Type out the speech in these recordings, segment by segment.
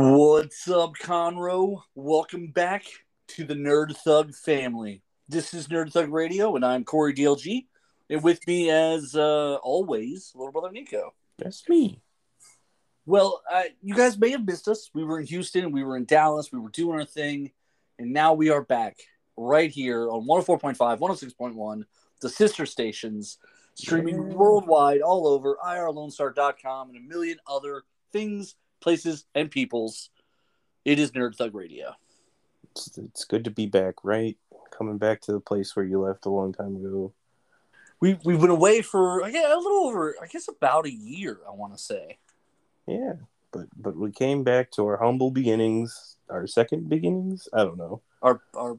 What's up, Conroe? Welcome back to the Nerd Thug family. This is Nerd Thug Radio, and I'm Corey DLG. And with me, as uh, always, little brother Nico. That's me. Well, uh, you guys may have missed us. We were in Houston, we were in Dallas, we were doing our thing, and now we are back right here on 104.5, 106.1, the sister stations, streaming Yeah. worldwide all over irlonestar.com and a million other things, places, and peoples. It is Nerd Thug Radio. It's, it's good to be back, right? Coming back to the place where you left a long time ago. We we've been away for yeah, a little over, I guess, about a year. I want to say. Yeah, but but we came back to our humble beginnings, our second beginnings. I don't know, Our our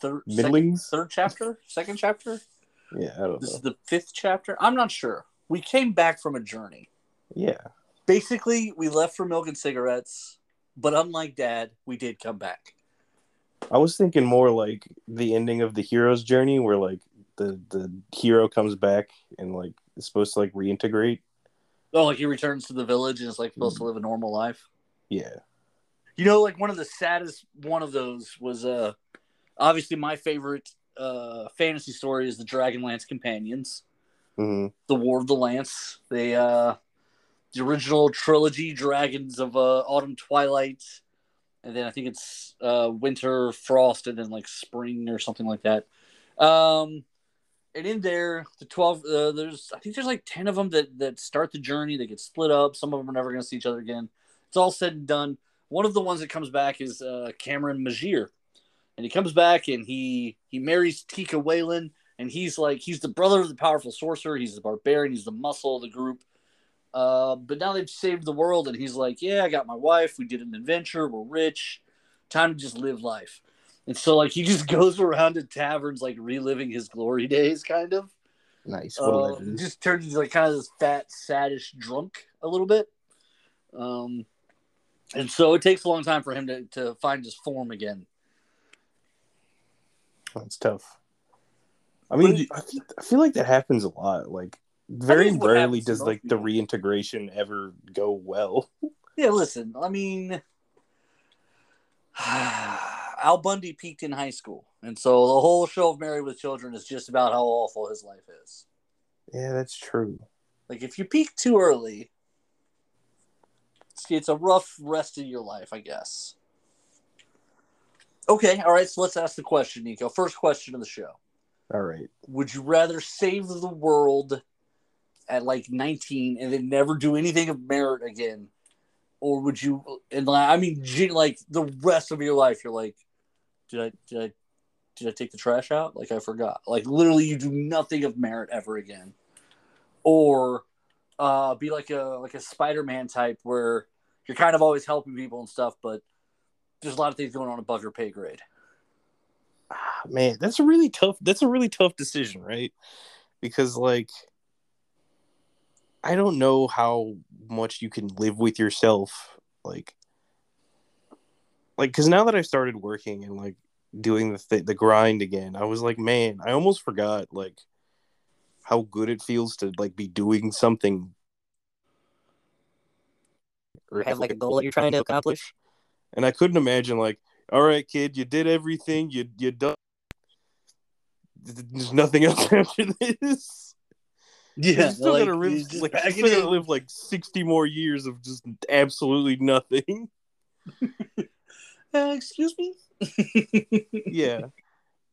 third second, middlings. third chapter, second chapter. Yeah, I don't This is the fifth chapter. I'm not sure. We came back from a journey. Yeah, Basically, we left for milk and cigarettes, but unlike Dad, we did come back. I was thinking more like the ending of the hero's journey, where like the the hero comes back and like is supposed to like reintegrate. Oh, like he returns to the village and is like supposed to live a normal life. Yeah, You know, like one of the saddest one of those was uh obviously my favorite uh fantasy story is the Dragonlance Companions. hmm the War of the Lance. They uh the original trilogy, Dragons of uh, Autumn Twilight, and then I think it's uh Winter Frost, and then like Spring or something like that. Um, and in there, the twelve, uh, there's I think there's like ten of them that that start the journey. They get split up. Some of them are never going to see each other again. It's all said and done. One of the ones that comes back is uh, Caramon Majere, and he comes back and he he marries Tika Waylan and he's like he's the brother of the powerful sorcerer he's the barbarian he's the muscle of the group uh, but now they've saved the world and he's like yeah i got my wife. We did an adventure. We're rich. Time to just live life. And so like he just goes around to taverns like reliving his glory days kind of. Nice. What uh, just turns into like kind of this fat saddish drunk a little bit. Um and so it takes a long time for him to, to find his form again. That's tough. I mean, I feel, I feel like that happens a lot. Like, very rarely does like the reintegration ever go well. Yeah, listen, I mean, Al Bundy peaked in high school. And so the whole show of Married with Children is just about how awful his life is. Yeah, that's true. Like, if you peak too early, it's, it's a rough rest of your life, I guess. Okay, all right, so let's ask the question, Nico. First question of the show All right. Would you rather save the world at like 19 and then never do anything of merit again? Or would you, and like, I mean, like the rest of your life, you're like, did I, did I, did I take the trash out? Like I forgot. Like literally, you do nothing of merit ever again. Or uh, be like a like a Spider-Man type where you're kind of always helping people and stuff, but there's a lot of things going on above your pay grade. Ah, man, that's a really tough. That's a really tough decision, right? Because like, I don't know how much you can live with yourself, like, like because now that I started working and like doing the th- the grind again, I was like, man, I almost forgot like how good it feels to like be doing something or have like a goal that you're trying to accomplish. and I couldn't imagine like, all right, kid, you did everything, you you done. There's nothing else after this. Yeah, still like, you live, just like, it still gotta live like sixty more years of just absolutely nothing. Uh, excuse me. yeah,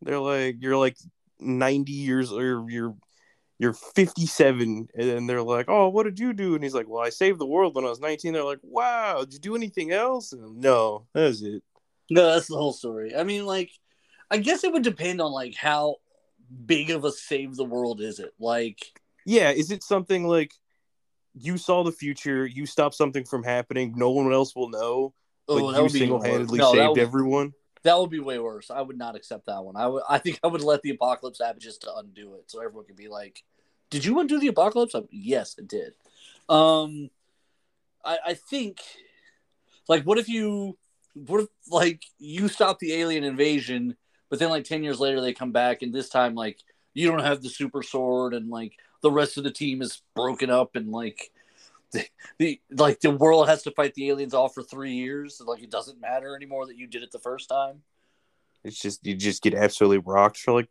they're like you're like ninety years or you're you're fifty seven, and then they're like, oh, what did you do? And he's like, well, I saved the world when I was nineteen. They're like, wow, did you do anything else? And no, that's it. No, that's the whole story. I mean, like, I guess it would depend on like how big of a save the world is it. Like, yeah is it something like you saw the future you stop something from happening no one else will know but oh, you single-handedly no, that saved would, everyone that would be way worse. I would not accept that one. I would. I think I would let the apocalypse happen just to undo it, so everyone could be like, "Did you undo the apocalypse?" I'm, yes, it did. Um, I, I think, like, what if you, what if like you stop the alien invasion, but then like ten years later they come back, and this time like you don't have the super sword, and like the rest of the team is broken up, and like the, the like the world has to fight the aliens all for three years. Like it doesn't matter anymore that you did it the first time. It's just you just get absolutely rocked for like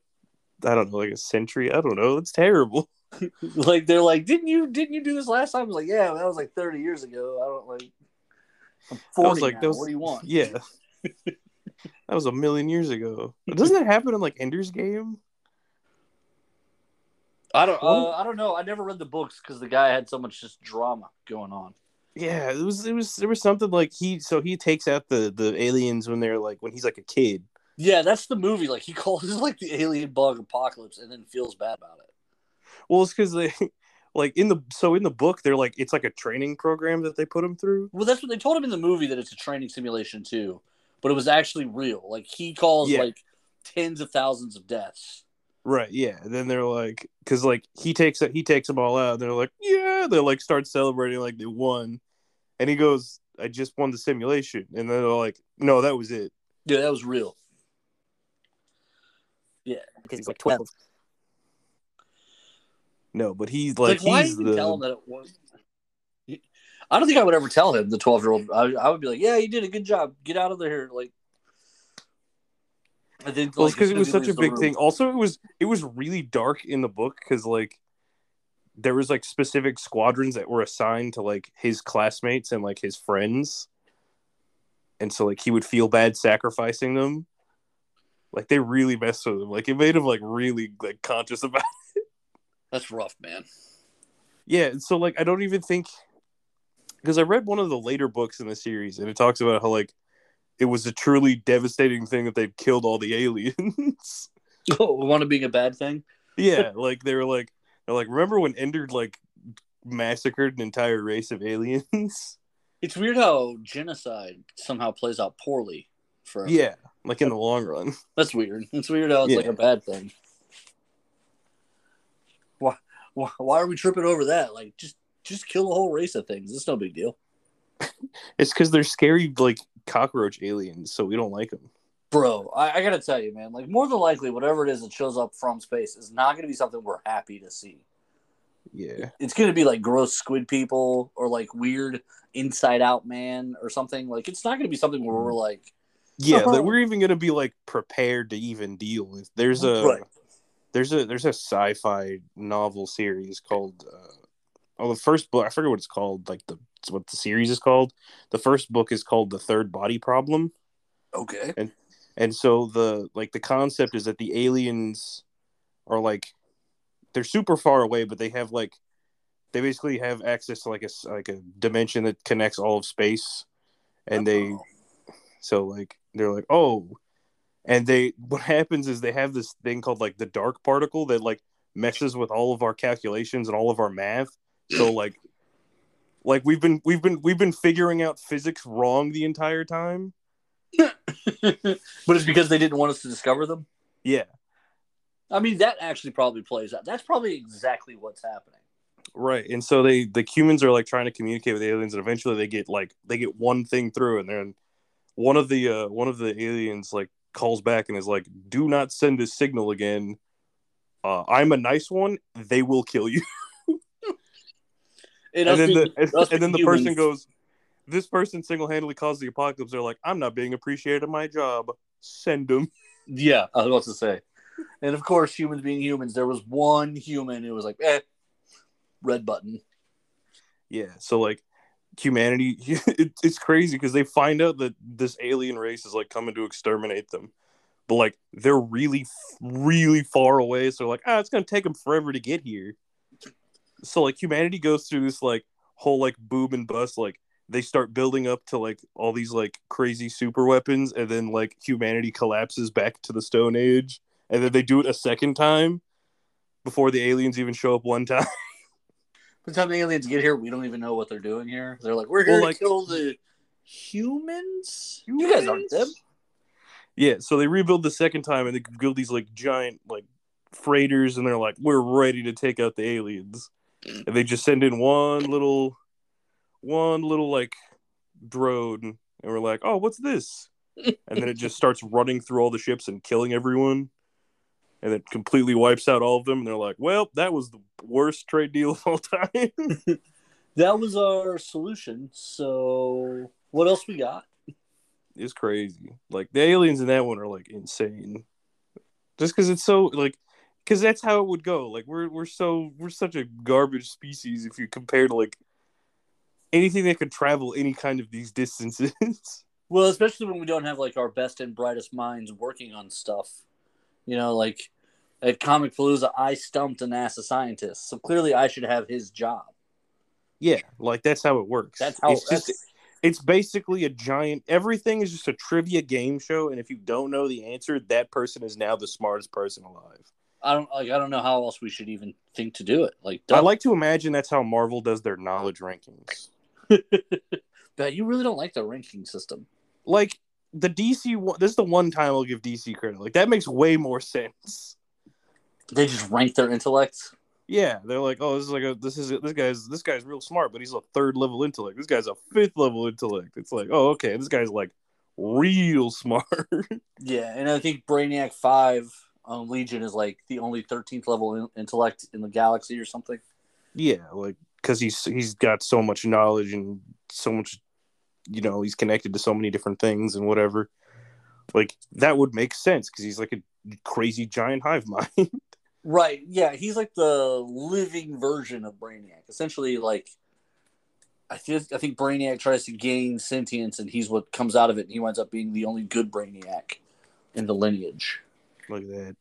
I don't know, like a century. I don't know. It's terrible. like they're like, didn't you didn't you do this last time? I was like, yeah, that was like thirty years ago. I don't like. I'm forty I was like, now. was- what do you want? Yeah. that was a million years ago. Doesn't that happen in like Ender's Game? I don't. Uh, I don't know. I never read the books because the guy had so much just drama going on. Yeah, it was it was there was something like he so he takes out the the aliens when they're like when he's like a kid. Yeah, that's the movie. Like he calls it like the alien bug apocalypse, and then feels bad about it. Well, it's because they like in the so in the book they're like it's like a training program that they put him through. Well, that's what they told him in the movie that it's a training simulation too, but it was actually real. Like he calls Yeah. like tens of thousands of deaths. Right. Yeah. And then they're like, because like he takes it, he takes them all out. And they're like, yeah. They like start celebrating like they won, and he goes, "I just won the simulation." And then they're like, "No, that was it." Yeah, that was real. Yeah, because he's like 12. No, but he's like, Like, why he's even the tell him that it was? I don't think I would ever tell him the twelve year old. I, I would be like, "Yeah, you did a good job. Get out of there." Like, I think well, like, because as it was such a big room- thing. Also, it was it was really dark in the book because like there was like specific squadrons that were assigned to like his classmates and like his friends, and so like he would feel bad sacrificing them. Like they really messed with him. Like it made him like really like conscious about. It. That's rough, man. Yeah, and so like I don't even think because I read one of the later books in the series and it talks about how like it was a truly devastating thing that they'd killed all the aliens. Oh, want to being a bad thing? yeah, like they were like they're like remember when Ender like massacred an entire race of aliens? It's weird how genocide somehow plays out poorly. For yeah, like in the long run. that's weird. It's weird how it's Yeah. like a bad thing. Why, why? Why are we tripping over that? Like, just just kill a whole race of things. It's no big deal, It's because they're scary like cockroach aliens, so we don't like them. bro. I, I gotta tell you, man. Like, more than likely, whatever it is that shows up from space is not gonna be something we're happy to see. Yeah, It's gonna be like gross squid people or like weird inside out man or something. Like, it's not gonna be something where we're like, yeah, Uh-huh. that we're even gonna be like prepared to even deal with. There's a Right. there's a there's a sci-fi novel series called uh, oh the first book I forget what it's called like the what the series is called. The first book is called The Third Body Problem, okay, and and so the like the concept is that the aliens are like they're super far away, but they have like they basically have access to like a like a dimension that connects all of space, and they so like they're like, oh, and they what happens is they have this thing called like the dark particle that like messes with all of our calculations and all of our math. So like like we've been we've been we've been figuring out physics wrong the entire time. but it's because they didn't want us to discover them. Yeah. I mean, that actually probably plays out. That's probably exactly what's happening. Right. And so they the humans are like trying to communicate with aliens and eventually they get like they get one thing through and then one of the uh one of the aliens like calls back and is like, Do not send this signal again. Uh, I'm a nice one, they will kill you. And then being- the and, then the person goes, This person single handedly caused the apocalypse. They're like, I'm not being appreciated at my job. Send them. Yeah, I was about to say. And of course, humans being humans, there was one human who was like, eh, red button. Yeah. So like humanity it, it's crazy because they find out that this alien race is like coming to exterminate them but like they're really really far away so like ah it's gonna take them forever to get here so like humanity goes through this like whole like boom and bust like they start building up to like all these like crazy super weapons and then like humanity collapses back to the stone age and then they do it a second time before the aliens even show up one time By the time the aliens get here, we don't even know what they're doing here. They're like, we're here Well, to like- kill the humans. You guys aren't them. Yeah, so they rebuild the second time and they build these like giant like freighters and they're like, We're ready to take out the aliens. And they just send in one little one little like drone and we're like, Oh, what's this? And then it just starts running through all the ships and killing everyone. And it completely wipes out all of them and they're like, Well, that was the worst trade deal of all time. that was our solution. So what else we got? It's crazy. Like the aliens in that one are like insane. Just because it's so like, because that's how it would go. Like we're we're so we're such a garbage species if you compare to like anything that could travel any kind of these distances. Well, especially when we don't have like our best and brightest minds working on stuff. You know, like at Comic Palooza, I stumped a NASA scientist, so clearly I should have his job. yeah, like that's how it works. That's how. it's just it's basically a giant everything is just a trivia game show and if you don't know the answer that person is now the smartest person alive I don't like. I don't know how else we should even think to do it. Like, i like to imagine that's how marvel does their knowledge rankings but you really don't like the ranking system. like the dc one this is the one time i'll give dc credit like that makes way more sense They just rank their intellects. yeah they're like oh this is like a this is this guy's this guy's real smart but he's a third level intellect this guy's a fifth level intellect it's like oh okay this guy's like real smart Yeah, and I think Brainiac Five on Legion is like the only thirteenth level in- intellect in the galaxy or something. Yeah, like because he's he's got so much knowledge and so much, you know, he's connected to so many different things and whatever. Like that would make sense because he's like a crazy giant hive mind. Right. Yeah, he's like the living version of Brainiac. Essentially, like I think I think Brainiac tries to gain sentience, and he's what comes out of it, and he winds up being the only good Brainiac in the lineage. Look at that.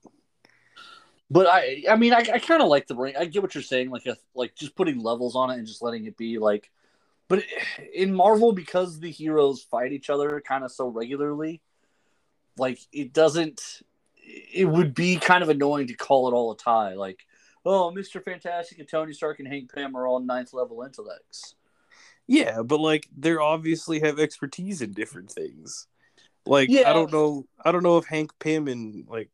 But I, I mean, I, I kind of like the brain. I get what you're saying, like a, like just putting levels on it and just letting it be like. But in Marvel, because the heroes fight each other kind of so regularly, like it doesn't. It would be kind of annoying to call it all a tie. Like, oh, Mister Fantastic and Tony Stark and Hank Pym are all ninth level intellects. Yeah, but like they obviously have expertise in different things. Like Yeah. I don't know, I don't know if Hank Pym and like,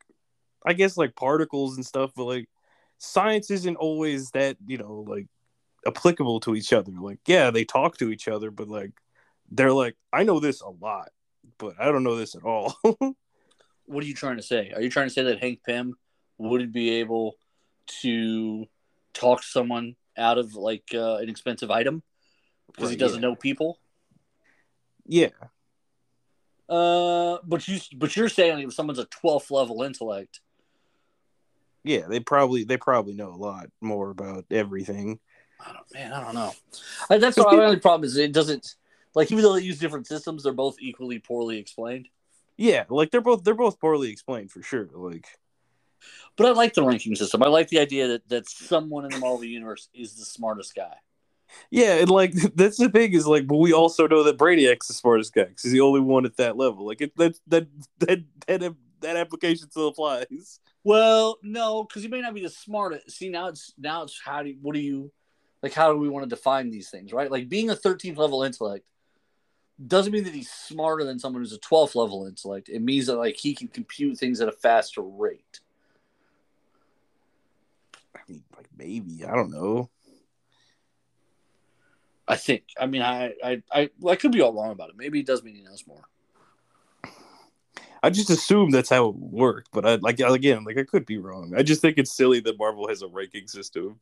I guess like particles and stuff, but like science isn't always that you know like applicable to each other. Like yeah, they talk to each other, but like they're like I know this a lot, but I don't know this at all. What are you trying to say? Are you trying to say that Hank Pym wouldn't be able to talk someone out of like uh, an expensive item because he doesn't yeah. know people? yeah, Uh, but you but you're saying if someone's a 12th level intellect, yeah, they probably they probably know a lot more about everything. I don't, man, I don't know. I, that's my only problem is it doesn't like even though they use different systems, they're both equally poorly explained. Yeah, like they're both they're both poorly explained for sure. Like But I like the ranking system. I like the idea that that someone in the Marvel universe is the smartest guy. Yeah, and like that's the thing is like, but we also know that Brainiac's the smartest guy because he's the only one at that level. Like it, that that that that that application still applies. Well, no, because you may not be the smartest. See, now it's now it's how do you, what do you like? How do we want to define these things, right? Like being a 13th level intellect doesn't mean that he's smarter than someone who's a 12th level intellect. It means that like he can compute things at a faster rate. I mean, like maybe I don't know. I think. I mean, I I I, I could be all wrong about it. Maybe it does mean he knows more. I just assume that's how it worked, but I like again, like I could be wrong. I just think it's silly that Marvel has a ranking system.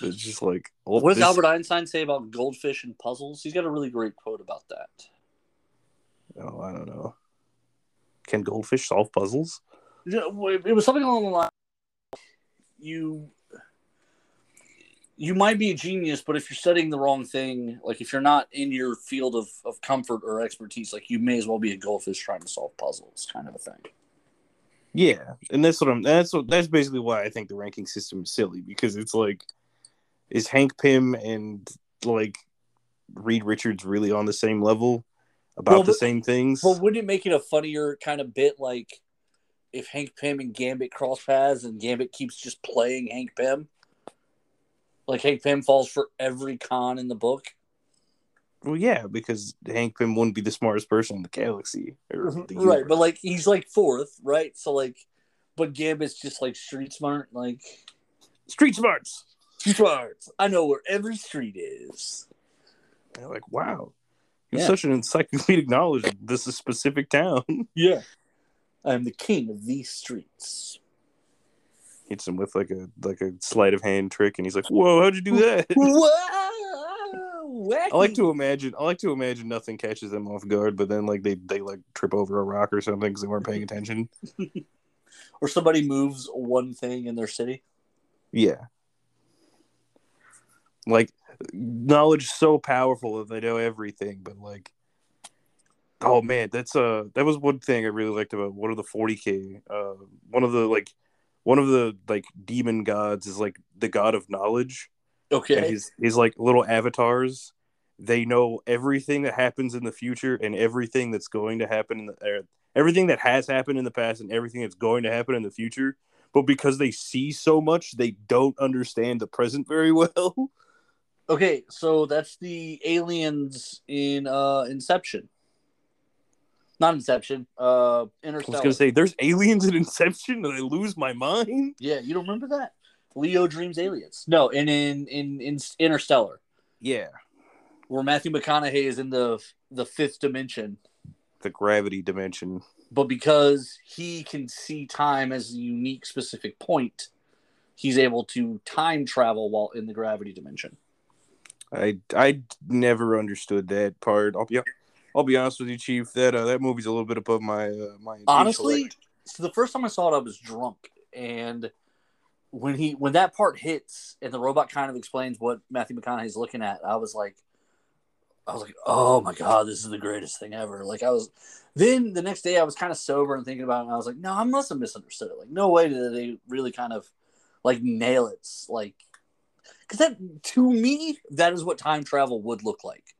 It's just like oh, What does this- Albert Einstein say about goldfish and puzzles? He's got a really great quote about that. Oh, I don't know. Can goldfish solve puzzles? it was something along the line you you might be a genius but if you're studying the wrong thing like if you're not in your field of, of comfort or expertise like you may as well be a goldfish trying to solve puzzles kind of a thing Yeah, and that's what I'm. That's what. That's basically why I think the ranking system is silly because it's like, is Hank Pym and like Reed Richards really on the same level about Well, the but- same things? but wouldn't it make it a funnier kind of bit like if hank pym and gambit cross paths and gambit keeps just playing hank pym like hank pym falls for every con in the book? Well, yeah, because Hank Pym wouldn't be the smartest person in the galaxy, or mm-hmm. the right but like he's like fourth right? So like but gambit's just like street smart like street smarts. smart i know where every street is. And like, wow, you're Yeah. such an encyclopedic knowledge of this specific town. yeah. I'm the king of these streets Hits him with like a like a sleight of hand trick, and he's like, "Whoa, how'd you do that?" wacky. I like to imagine. I like to imagine nothing catches them off guard, but then like they they like trip over a rock or something because they weren't paying attention. or somebody moves one thing in their city. Yeah. Like knowledge so powerful that they know everything, but like oh man, that's uh that was one thing I really liked about one of the 40k. Uh one of the like one of the like demon gods is like the god of knowledge. And Okay. his his like little avatars, they know everything that happens in the future and everything that's going to happen in the er, everything that has happened in the past and everything that's going to happen in the future. But because they see so much, they don't understand the present very well. Okay, so that's the aliens in uh Inception. Not Inception, uh I was gonna say, there's aliens in Inception, and I lose my mind. Yeah, you don't remember that? Leo dreams aliens. No, and in in in Interstellar, Yeah, where Matthew McConaughey is in the the fifth dimension, the gravity dimension. but because he can see time as a unique specific point, he's able to time travel while in the gravity dimension. I I never understood that part. I'll be I'll be honest with you, Chief. That uh, that movie's a little bit above my uh, my Honestly, intellect. so the first time I saw it, I was drunk, and when he when that part hits and the robot kind of explains what Matthew McConaughey's looking at, I was like, I was like, oh my god, this is the greatest thing ever. Like I was. Then the next day, I was kind of sober and thinking about it, and I was like, no, I must have misunderstood it. Like, no way did they really kind of like nail it. Like, because that to me, that is what time travel would look like.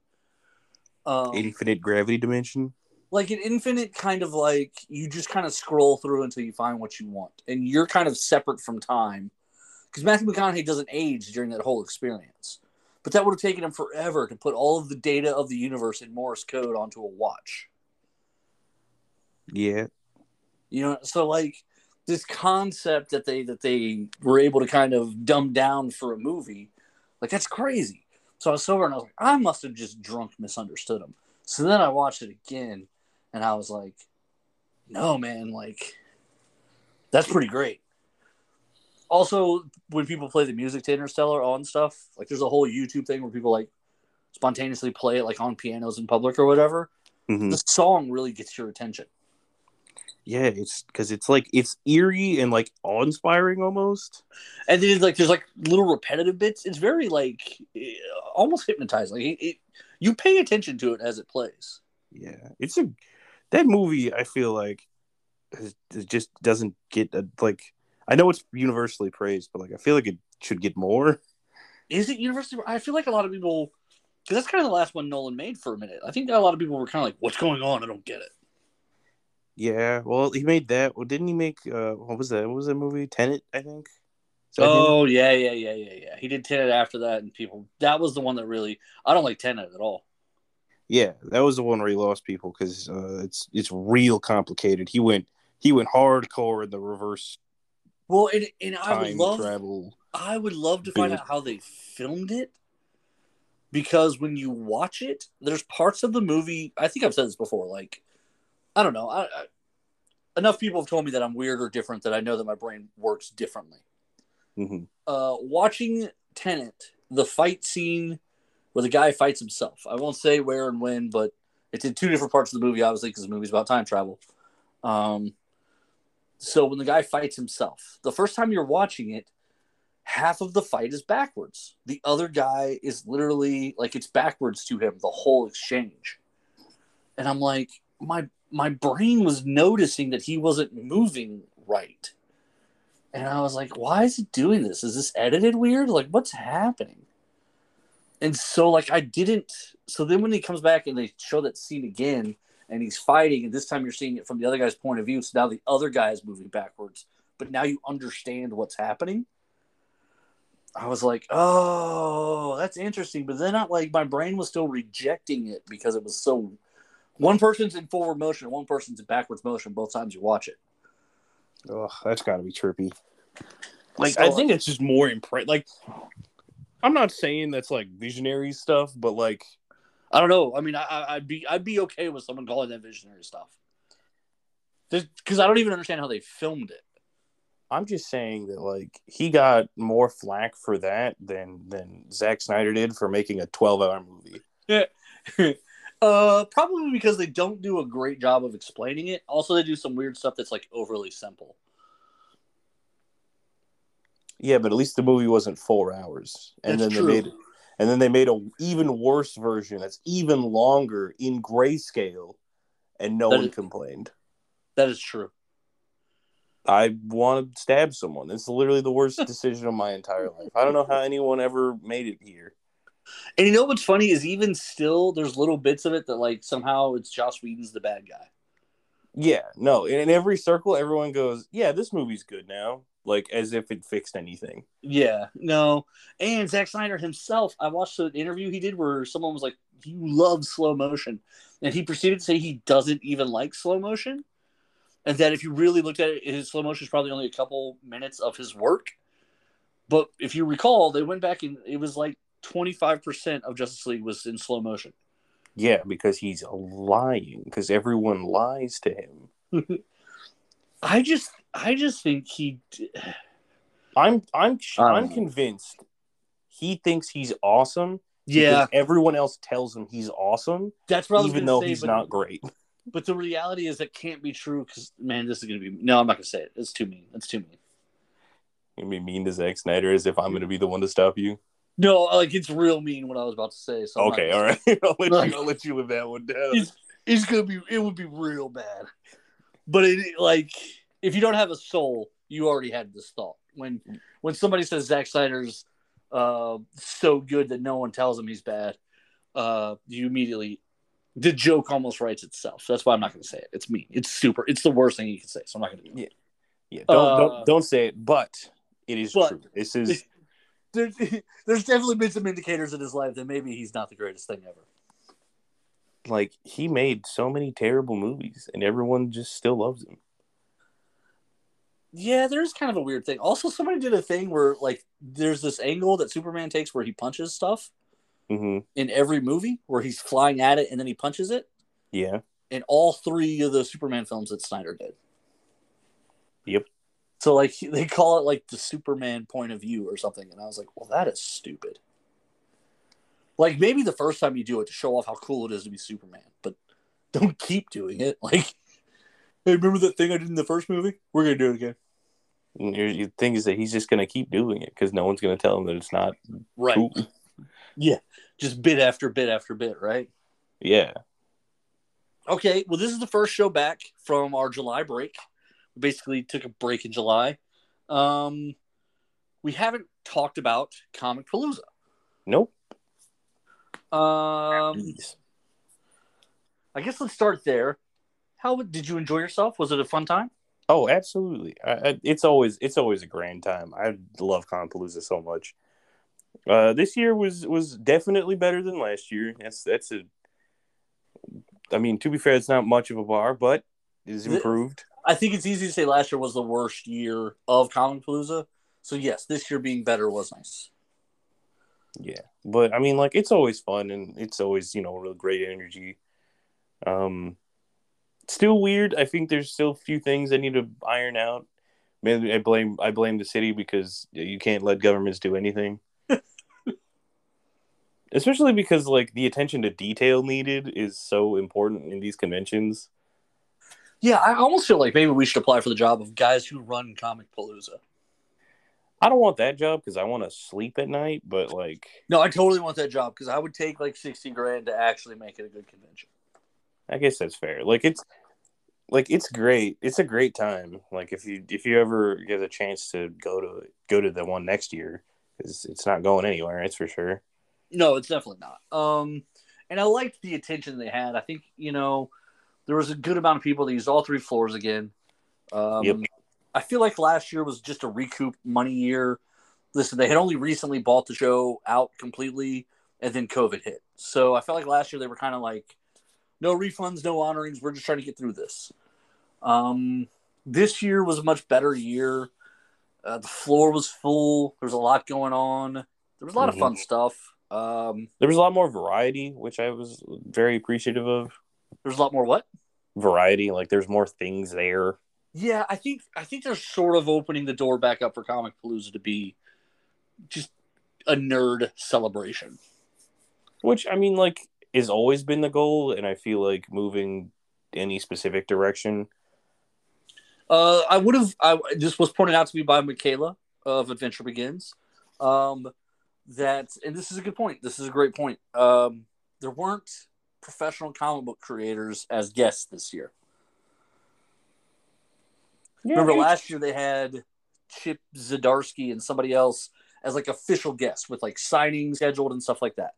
Um, infinite gravity dimension. like an infinite kind of like you just kind of scroll through until you find what you want and you're kind of separate from time. Because matthew mcconaughey doesn't age during that whole experience but that would have taken him forever to put all of the data of the universe in morse code onto a watch. Yeah, you know so like this concept that they that they were able to kind of dumb down for a movie like that's crazy so i was sober and i was like i must have just drunk misunderstood him so then i watched it again and i was like no man like that's pretty great. Also when people play the music to interstellar on stuff like there's a whole youtube thing where people like spontaneously play it like on pianos in public or whatever. Mhm. the song really gets your attention yeah. It's because it's like it's eerie and like awe-inspiring almost. and then like there's like little repetitive bits. It's very like eh, almost hypnotizing. It, it, you pay attention to it as it plays. Yeah, it's a that movie. I feel like is- it just doesn't get a, like. I know it's universally praised, but like I feel like it should get more. Is it universally? I feel like a lot of people because that's kind of the last one Nolan made for a minute. I think a lot of people were kind of like, "What's going on? I don't get it." Yeah, well, he made that. Well, didn't he make? uh What was that? What was that movie? Tenet, I think. Oh yeah, yeah, yeah, yeah, yeah. He did Tenet after that, and people that was the one that really I don't like Tenet at all. yeah, that was the one where he lost people because uh, it's it's real complicated. He went he went hardcore in the reverse Well, and, and I would love travel. I would love to find out how they filmed it because when you watch it, there's parts of the movie. I think I've said this before. Like, I don't know. I, I, enough people have told me that I'm weird or different that I know that my brain works differently. hmm Uh, watching Tenet, the fight scene where the guy fights himself. I won't say where and when, but it's in two different parts of the movie, obviously, because the movie's about time travel. Um, so when the guy fights himself, the first time you're watching it, half of the fight is backwards. The other guy is literally like it's backwards to him the whole exchange. And I'm like, my my brain was noticing that he wasn't moving right. And I was like, why is it doing this? Is this edited weird? Like what's happening? And so like I didn't so then when he comes back and they show that scene again and he's fighting and this time you're seeing it from the other guy's point of view so now the other guy is moving backwards but now you understand what's happening i was like oh that's interesting but then I, like my brain was still rejecting it because it was so one person's in forward motion one person's in backwards motion both times you watch it Oh, that's got to be trippy. Like So- I think it's just more impre Like I'm not saying that's like visionary stuff, but like i don't know i mean I, I- i'd be i'd be okay with someone calling that visionary stuff because i don't even understand how they filmed it I'm just saying that like he got more flack for that than than Zack Snyder did for making a 12 hour movie. uh, probably because they don't do a great job of explaining it. Also, they do some weird stuff that's like overly simple. Yeah, but at least the movie wasn't four hours, and That's then true. they made and then they made a even worse version that's even longer in grayscale, and no That one is- complained. That is true. I want to stab someone. It's literally the worst decision of my entire life. I don't know how anyone ever made it here. And you know what's funny is even still, there's little bits of it that like somehow it's Joss Whedon's the bad guy. Yeah, no. In, in every circle, everyone goes, "Yeah, this movie's good now," like as if it fixed anything. Yeah, no. And Zack Snyder himself, I watched an interview he did where someone was like, You love slow motion. And he proceeded to say he doesn't even like slow motion. And that if you really looked at it, his slow motion is probably only a couple minutes of his work. But if you recall, they went back and it was like 25% of Justice League was in slow motion. Yeah, because he's lying. Because everyone lies to him. I just, I just think he. I'm, I'm, I'm convinced he thinks he's awesome. Yeah, everyone else tells him he's awesome, that's what was even though say, he's but- not great. But the reality is that can't be true because man, this is gonna be no. I'm not gonna say it. It's too mean. It's too mean. You mean mean to Zack Snyder as if I'm going to be the one to stop you? No, like it's real mean what I was about to say. So okay, all right. I'll let Like- you. I'll let you live that one down. It's, it's gonna be. It would be real bad. But it like if you don't have a soul, you already had this thought when when somebody says Zack Snyder's uh, so good that no one tells him he's bad. Uh, you immediately the joke almost writes itself. So that's why I'm not gonna say it. It's mean. It's super. It's the worst thing you can say. So I'm not gonna do it. Yeah, don't Uh, don't don't say it, but it is but- true. This is There, there's definitely been some indicators in his life that maybe he's not the greatest thing ever. like he made so many terrible movies, and everyone just still loves him. Yeah, there's kind of a weird thing. Also, somebody did a thing where like there's this angle that Superman takes where he punches stuff hmm in every movie where he's flying at it and then he punches it Yeah, in all three of the Superman films that Snyder did. Yep. So like they call it like the Superman point of view or something, and I was like, well, that is stupid. Like maybe the first time you do it to show off how cool it is to be Superman, but don't keep doing it. Like, hey, remember that thing I did in the first movie? We're gonna do it again. Your thing is that he's just gonna keep doing it because no one's gonna tell him that it's not Right. cool. Yeah. Just bit after bit after bit, right? Yeah, Okay, well, this is the first show back from our July break. Basically took a break in July. Um, we haven't talked about Comic Palooza. nope. Um. I guess let's start there. How did you enjoy yourself? Was it a fun time? Oh, absolutely. I, I, it's always it's always a grand time. I love Comic Palooza so much. Uh, this year was was definitely better than last year. That's that's a. I mean, to be fair, it's not much of a bar, but it's improved. I think it's easy to say last year was the worst year of Comic Palooza. So yes, this year being better was nice. Yeah, but I mean, like it's always fun and it's always you know real great energy. Um, still weird. I think there's still a few things I need to iron out. Maybe I blame I blame the city because you can't let governments do anything. Especially because like the attention to detail needed is so important in these conventions. Yeah, I almost feel like maybe we should apply for the job of guys who run Comic Palooza. I don't want that job because I want to sleep at night, but like No, I totally want that job because I would take like sixty grand to actually make it a good convention. I guess that's fair. Like it's like it's great. It's a great time. Like if you if you ever get a chance to go to go to the one next year, because it's not going anywhere. That's for sure. No, it's definitely not. Um, and I liked the attention they had. I think you know there was a good amount of people that used all three floors again. Um, Yep. I feel like last year was just a recoup money year. Listen, they had only recently bought the show out completely, and then COVID hit. So I felt like last year they were kind of like, no refunds, no honorings. We're just trying to get through this. Um, this year was a much better year. Uh, the floor was full. There was a lot going on. There was a lot of Mhm. fun stuff. Um, There was a lot more variety, which I was very appreciative of. There's a lot more what? Variety, like there's more things there. Yeah, I think I think they're sort of opening the door back up for Comic Palooza to be just a nerd celebration. Which I mean, like, has always been the goal, and I feel like moving any specific direction. Uh, I would have. I this was pointed out to me by Michaela of Adventure Begins. Um, that and this is a good point. This is a great point. Um, there weren't professional comic book creators as guests this year. Remember last year they had Chip Zdarsky and somebody else as like official guests with like signings scheduled and stuff like that.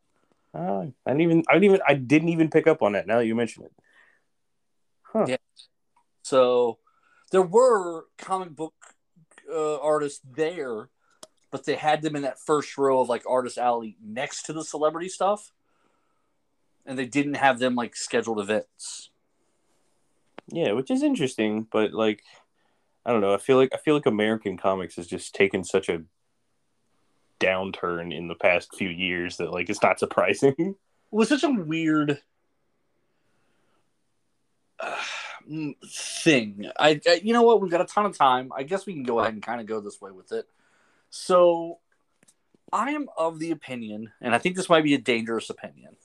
Uh, I didn't even. I didn't even. I didn't even pick up on that. Now that you mention it. Huh. Yeah. So there were comic book uh, artists there, but they had them in that first row of like artist alley next to the celebrity stuff, and they didn't have them like scheduled events. Yeah, which is interesting, but like, I don't know. I feel like I feel like American comics has just taken such a downturn in the past few years that like it's not surprising. It was such a weird uh, mm, thing. I, I, you know what? We've got a ton of time. I guess we can go ahead and kind of go this way with it. So, I am of the opinion, and I think this might be a dangerous opinion,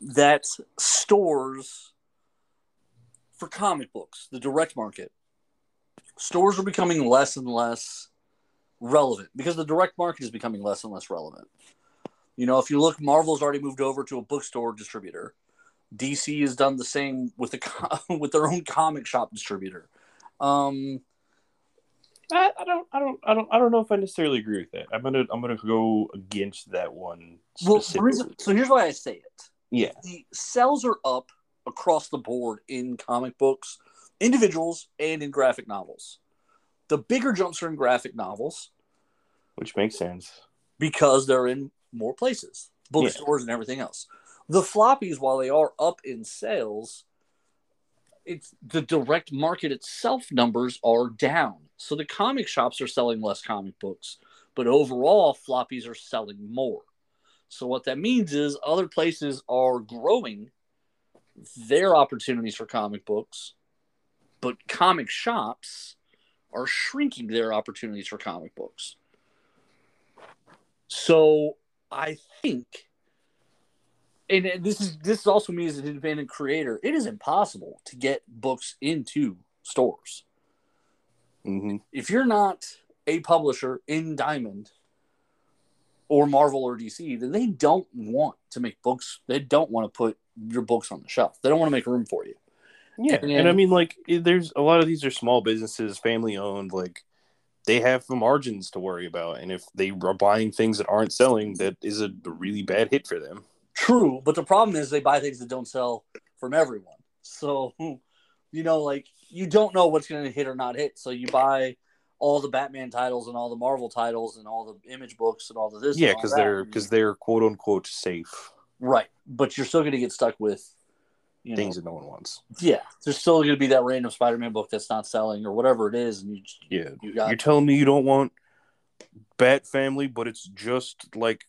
that stores for comic books, the direct market, stores are becoming less and less relevant because the direct market is becoming less and less relevant. You know, if you look, Marvel's already moved over to a bookstore distributor. DC has done the same with the with their own comic shop distributor. Um, I, I don't. I don't. I don't. I don't know if I necessarily agree with that. I'm gonna. I'm gonna go against that one. well, reason, so here's why I say it: yeah. the sales are up across the board in comic books, individuals, and in graphic novels. The bigger jumps are in graphic novels Which makes sense. because they're in more places, bookstores and everything else. The floppies, while they are up in sales, it's the direct market itself numbers are down. So the comic shops are selling less comic books, but overall floppies are selling more. So what that means is other places are growing their opportunities for comic books, but comic shops are shrinking their opportunities for comic books. So I think, and this is this is also me as an independent creator. It is impossible to get books into stores hmm if you're not a publisher in Diamond or Marvel or DC. Then they don't want to make books. They don't want to put your books on the shelf. They don't want to make room for you. Yeah, And- and I mean, like, there's a lot of these are small businesses, family owned. Like, they have the margins to worry about, and if they are buying things that aren't selling, that is a really bad hit for them. True, but the problem is they buy things that don't sell from everyone. So, you know, like you don't know what's going to hit or not hit. So you buy all the Batman titles and all the Marvel titles and all the Image books and all the this. yeah, because they're because they're quote unquote safe right, but you're still going to get stuck with you know, things that no one wants. Yeah, there's still going to be that random Spider-Man book that's not selling or whatever it is, and you Yeah, you got you're telling me you don't want Bat Family, but it's just like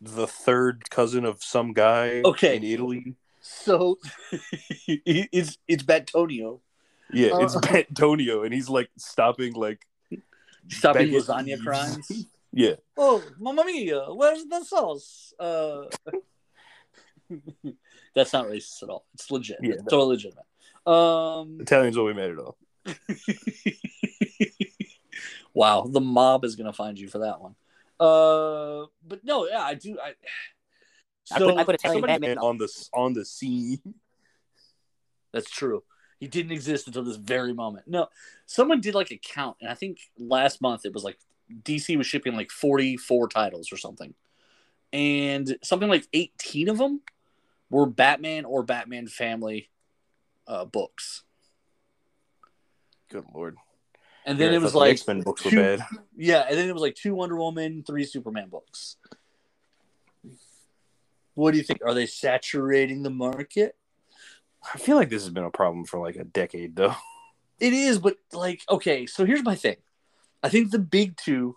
the third cousin of some guy Okay. in Italy. so it's it's Batonio Yeah, it's Uh. Batonio, and he's like stopping like stopping baguette lasagna thieves. crimes. Yeah, Oh, mamma mia! Where's the sauce? Uh, that's not racist at all. It's legit. Yeah, it's totally legitimate. Um, Italians always mad at all. wow, the mob is gonna find you for that one. Uh, but no, yeah, I do. I I put- I put Italian somebody- Batman- on the on the scene. That's true. He didn't exist until this very moment. No, someone did like a count, and I think last month it was like DC was shipping like 44 titles or something. And something like 18 of them were Batman or Batman family uh, books. Good lord! And then Yeah, it was like, X-Men books were two- bad. yeah, and then it was like two Wonder Woman, three Superman books. What do you think? Are they saturating the market? I feel like this has been a problem for like a decade, though. It is, but like, okay, so here's my thing. I think the big two,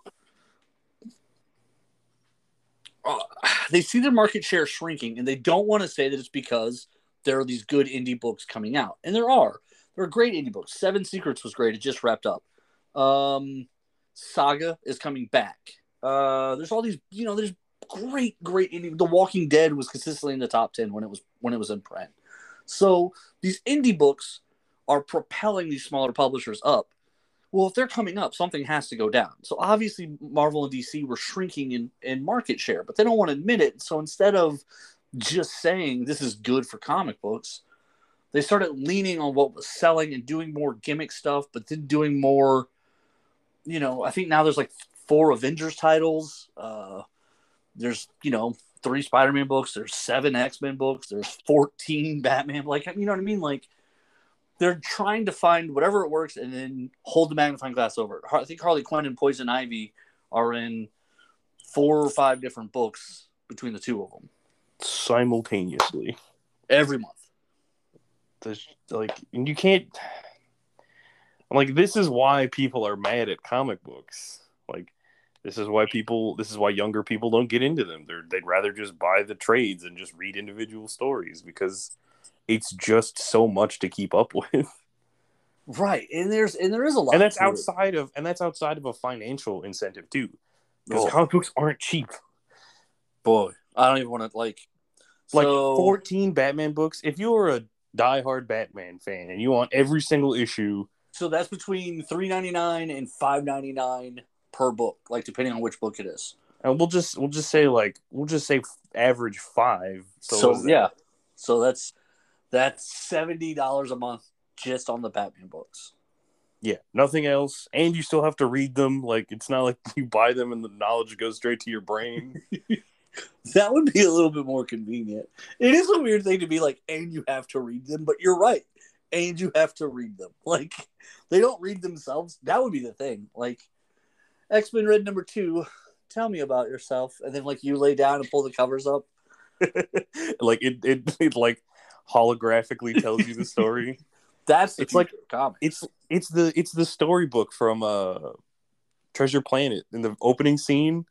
uh, they see their market share shrinking, and they don't want to say that it's because there are these good indie books coming out, and there are. There are great indie books. Seven Secrets was great. It just wrapped up. Um, Saga is coming back. Uh, there's all these, you know, there's great, great indie. The Walking Dead was consistently in the top ten when it was when it was in print. So these indie books are propelling these smaller publishers up. Well, if they're coming up, something has to go down. So obviously, Marvel and DC were shrinking in, in market share, but they don't want to admit it. So instead of just saying this is good for comic books, they started leaning on what was selling and doing more gimmick stuff, but then doing more. You know, I think now there's like four Avengers titles. Uh, there's you know three Spider-Man books. There's seven X-Men books. There's 14 Batman. Like you know what I mean? Like they're trying to find whatever it works and then hold the magnifying glass over it. I think Harley Quinn and Poison Ivy are in four or five different books between the two of them simultaneously every month. There's like, and you can't. I'm Like, this is why people are mad at comic books. This is why people. This is why younger people don't get into them. They're, they'd rather just buy the trades and just read individual stories because it's just so much to keep up with. Right, and there's and there is a lot, and that's to it. outside of and that's outside of a financial incentive too, because Oh. comic books aren't cheap. Boy, I don't even want to like. Like so, fourteen Batman books. If you are a diehard Batman fan and you want every single issue, so that's between three ninety nine and five ninety nine per book, like depending on which book it is. and we'll just we'll just say like we'll just say average five. So, So, what is that? yeah, so that's that's seventy dollars a month just on the Batman books. yeah, nothing else, and you still have to read them. Like it's not like you buy them and the knowledge goes straight to your brain. That would be a little bit more convenient. It is a weird thing to be like, and you have to read them, but you're right. And you have to read them. Like, they don't read themselves. That would be the thing. Like, X Men Red number two, tell me about yourself. And then, like, you lay down and pull the covers up. like it, it, it like holographically tells you the story. That's It's like- comics. it's it's the it's the storybook from uh Treasure Planet in the opening scene.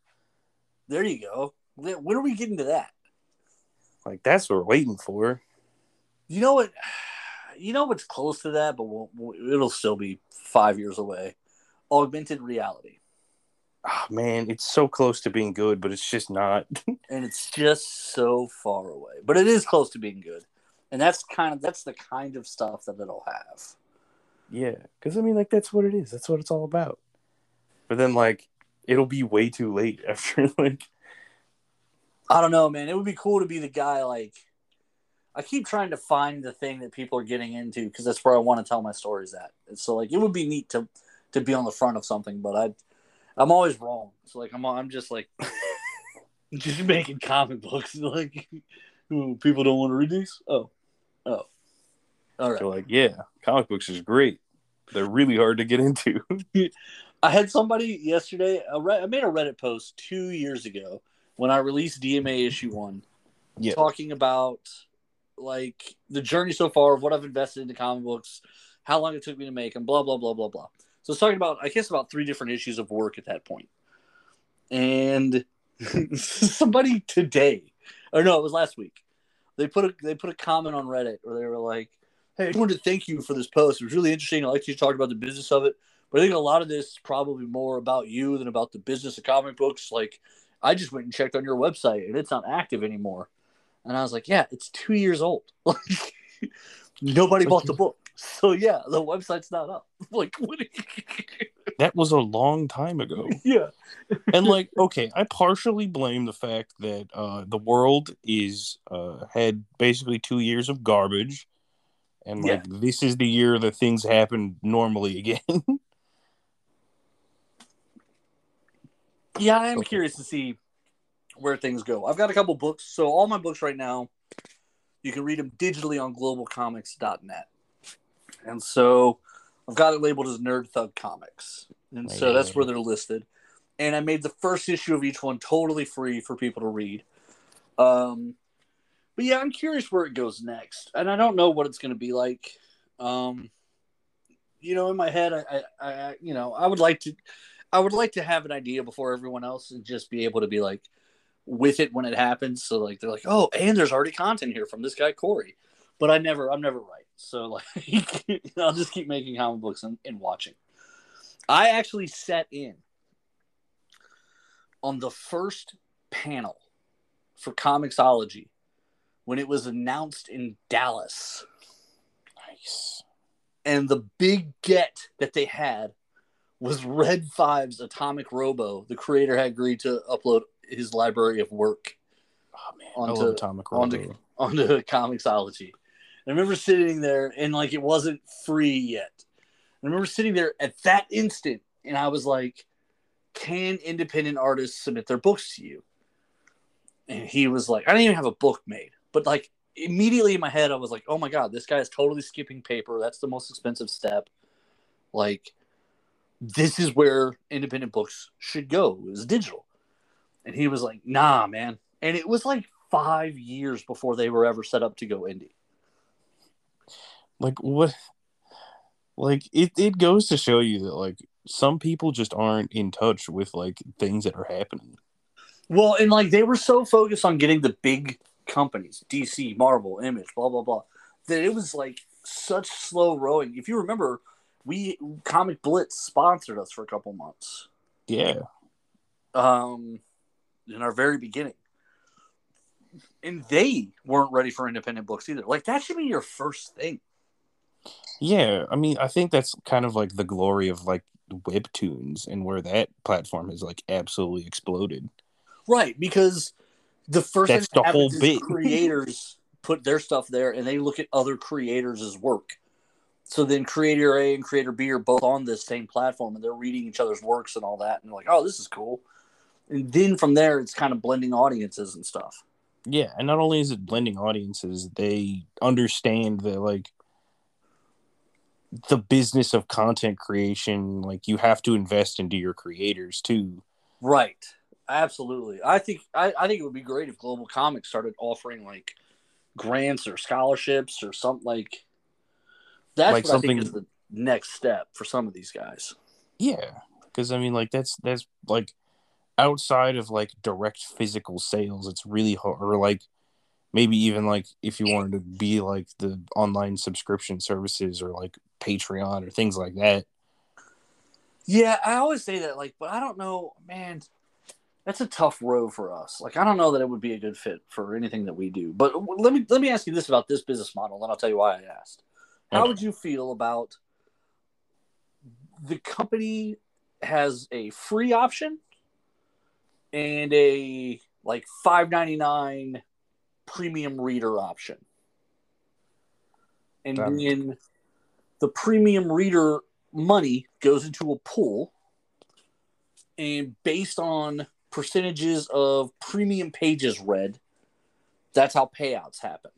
There you go. When when are we getting to that? Like that's what we're waiting for. You know what? You know what's close to that, but we'll, we'll- it'll still be five years away. Augmented reality. Ah man, it's so close to being good, but it's just not. and it's just so far away. But it is close to being good, and that's kind of that's the kind of stuff that it'll have. yeah, because I mean, like that's what it is. That's what it's all about. But then, like, it'll be way too late after like I don't know, man. It would be cool to be the guy. Like, I keep trying to find the thing that people are getting into because that's where I want to tell my stories at. And so, like, it would be neat to to be on the front of something, but I I'm always wrong. So, like, I'm I'm just like just making comic books. Like, people don't want to read these. Oh, oh, all right. so like yeah, comic books is great. They're really hard to get into. I had somebody yesterday. I, re- I made a Reddit post two years ago when I released DMA issue one, Yeah. talking about like the journey so far of what I've invested into comic books, how long it took me to make them, blah blah blah blah blah. So it's talking about I guess about three different issues of work at that point, and somebody today, or no, it was last week. They put a they put a comment on Reddit where they were like, "Hey, I just wanted to thank you for this post. It was really interesting. I like you talked about the business of it, but I think a lot of this is probably more about you than about the business of comic books. Like, I just went and checked on your website, and it's not active anymore." And I was like, "Yeah, it's two years old. Like, nobody bought the book, so yeah, the website's not up. Like, what? that was a long time ago. yeah, and like okay i partially blame the fact that uh the world is uh had basically two years of garbage and like this is the year that things happen normally again yeah. I am Okay. curious to see where things go. I've got a couple books, so all my books right now, you can read them digitally on globalcomics.net. And so I've got it labeled as Nerd Thug Comics. And so that's where they're listed. And I made the first issue of each one totally free for people to read. Um, but yeah, I'm curious where it goes next. And I don't know what it's going to be like. Um, you know, in my head, I, I, I, you know, I would like to, I would like to have an idea before everyone else and just be able to be like with it when it happens. So like they're like, oh, and there's already content here from this guy Corey, but I never, I'm never right. So like, I'll just keep making comic books and, and watching. I actually sat in on the first panel for Comixology when it was announced in Dallas. Nice. And the big get that they had was Red Five's Atomic Robo. The creator had agreed to upload his library of work Oh man, Onto- I love Atomic onto- onto Comixology. I remember sitting there and like it wasn't free yet. I remember sitting there at that instant and I was like, can independent artists submit their books to you? And he was like, I didn't even have a book made, but like immediately in my head, I was like, oh my God, this guy is totally skipping paper. That's the most expensive step. Like, this is where independent books should go is digital. And he was like, nah, man. And it was like five years before they were ever set up to go indie. Like what? Like it, it goes to show you that like some people just aren't in touch with like things that are happening. Well, and like they were so focused on getting the big companies, DC, Marvel, Image, blah blah blah, that it was like such slow rowing. If you remember, we Comic Blitz sponsored us for a couple months. Yeah, Um in our very beginning. And they weren't ready for independent books either. Like that should be your first thing. Yeah. I mean, I think that's kind of like the glory of like webtoons and where that platform has like absolutely exploded. Right, because the first That's the whole bit. creators put their stuff there and they look at other creators' work. So then creator A and creator B are both on this same platform and they're reading each other's works and all that and like, oh, this is cool. And then from there it's kind of blending audiences and stuff. Yeah, and not only is it blending audiences, they understand that like the business of content creation, like you have to invest into your creators too. Right. Absolutely. I think I, I think it would be great if GlobalComix started offering like grants or scholarships or something like that's Like what I think something- is the next step for some of these guys. Yeah, because I mean, like that's that's like outside of like direct physical sales, it's really hard. Or like maybe even like if you wanted to be like the online subscription services or like Patreon or things like that. Yeah, I always say that, like, but I don't know, man. That's a tough row for us. Like, I don't know that it would be a good fit for anything that we do. But let me let me ask you this about this business model, and I'll tell you why I asked. How Okay. would you feel about the company has a free option and a like five ninety nine premium reader option, and Um, then the premium reader money goes into a pool and based on percentages of premium pages read that's how payouts happen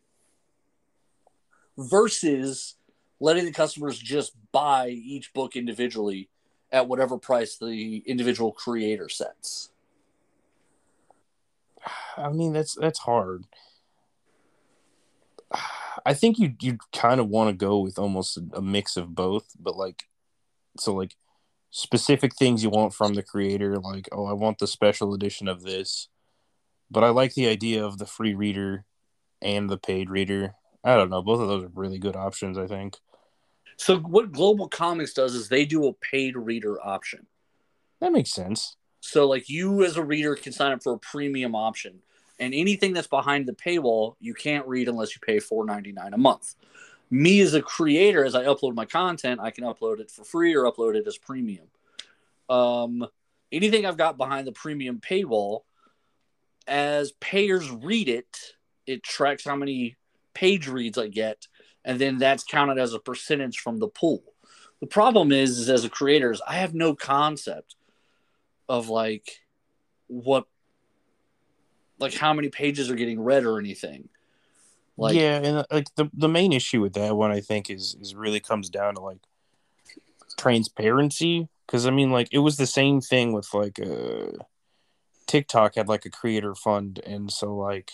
versus letting the customers just buy each book individually at whatever price the individual creator sets I mean, that's that's hard. I think you you kind of want to go with almost a, a mix of both, but like, so like specific things you want from the creator, like oh, I want the special edition of this, but I like the idea of the free reader and the paid reader. I don't know, both of those are really good options. I think so what global comics does is they do a paid reader option that makes sense. So like you as a reader can sign up for a premium option, and anything that's behind the paywall you can't read unless you pay four ninety nine a month. Me as a creator, as I upload my content, I can upload it for free or upload it as premium. Um, anything I've got behind the premium paywall, as payers read it, it tracks how many page reads I get, and then that's counted as a percentage from the pool. The problem is, is as a creator, is I have no concept of like what like how many pages are getting read or anything like yeah, and uh, like the the main issue with that one, I think, is is really comes down to like transparency. Because I mean, like it was the same thing with like uh, TikTok had like a creator fund, and so like,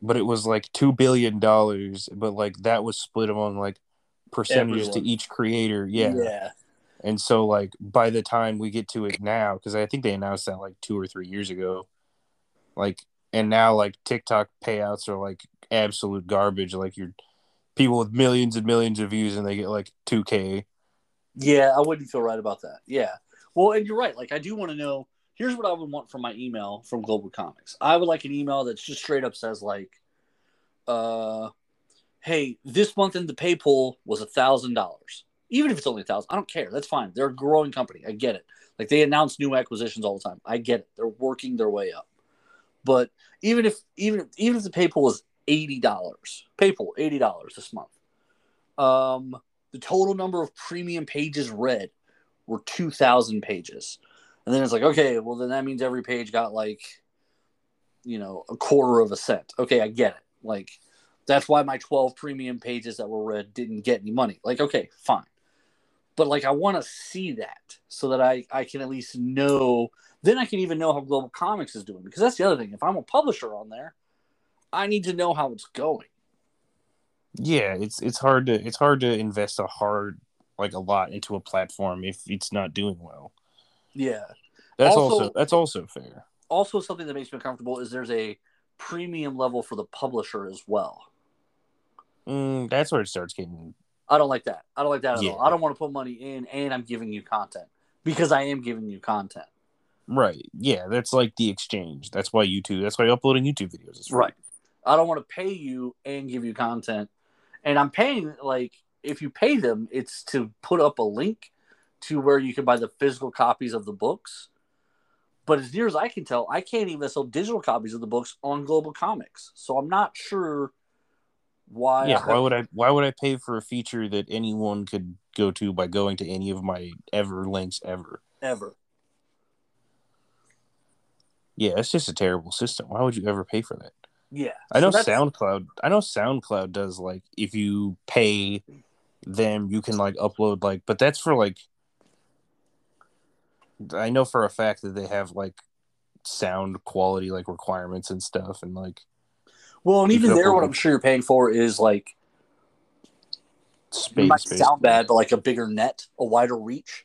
but it was like two billion dollars, but like that was split among like percentages Everyone. to each creator. Yeah. yeah And so, like, by the time we get to it now, because I think they announced that like two or three years ago, like, and now like TikTok payouts are like absolute garbage. Like, you're people with millions and millions of views and they get like 2K. Yeah, I wouldn't feel right about that. Yeah. Well, and you're right. Like, I do want to know. Here's what I would want from my email from GlobalComix. I would like an email that's just straight up says like, uh, "Hey, this month in the pay pool was a thousand dollars. Even if it's only a thousand, I don't care. That's fine. They're a growing company. I get it. Like they announce new acquisitions all the time. I get it. They're working their way up. But even if even even if the pay pool is eighty dollars, pay pool eighty dollars this month. Um, the total number of premium pages read were 2,000 pages. And then it's like, okay, well, then that means every page got like, you know, a quarter of a cent. Okay, I get it. Like, that's why my 12 premium pages that were read didn't get any money. Like, okay, fine. But like, I want to see that so that I, I can at least know. Then I can even know how GlobalComix is doing because that's the other thing. If I'm a publisher on there, I need to know how it's going. Yeah, it's it's hard to it's hard to invest a hard like a lot into a platform if it's not doing well. Yeah. That's Also- also, that's also fair. Also, something that makes me uncomfortable is there's a premium level for the publisher as well. Mm, that's where it starts getting. I don't like that. I don't like that at Yeah. all. I don't want to put money in and I'm giving you content because I am giving you content. Right. Yeah, that's like the exchange. That's why YouTube. That's why you're uploading YouTube videos is free. Right. I don't want to pay you and give you content. And I'm paying like if you pay them, it's to put up a link to where you can buy the physical copies of the books. But as near as I can tell, I can't even sell digital copies of the books on GlobalComix. So I'm not sure why. Yeah. I- Why would I? Why would I pay for a feature that anyone could go to by going to any of my ever links ever? ever. Yeah, it's just a terrible system. Why would you ever pay for that? Yeah, I know So SoundCloud. I know SoundCloud does like if you pay them, you can like upload like, but that's for like. I know for a fact that they have like sound quality like requirements and stuff, and like Well, and even there, what I'm sure you're paying for is like it space. might basically. sound bad, but like a bigger net, a wider reach,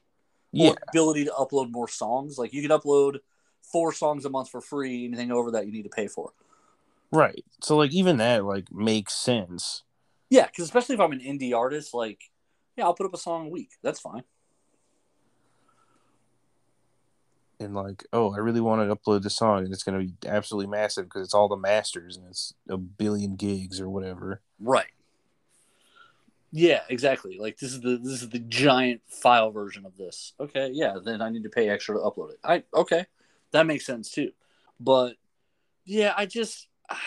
Yeah, ability to upload more songs. Like you can upload four songs a month for free. Anything over that, you need to pay for. right. So like even that like makes sense. Yeah, because especially if I'm an indie artist, like yeah, I'll put up a song a week. That's fine. And like, oh, I really want to upload this song, and it's going to be absolutely massive because it's all the masters and it's a billion gigs or whatever. Right. Yeah, exactly. Like this is the this is the giant file version of this. Okay, yeah, then I need to pay extra to upload it. I okay, that makes sense too. But yeah, I just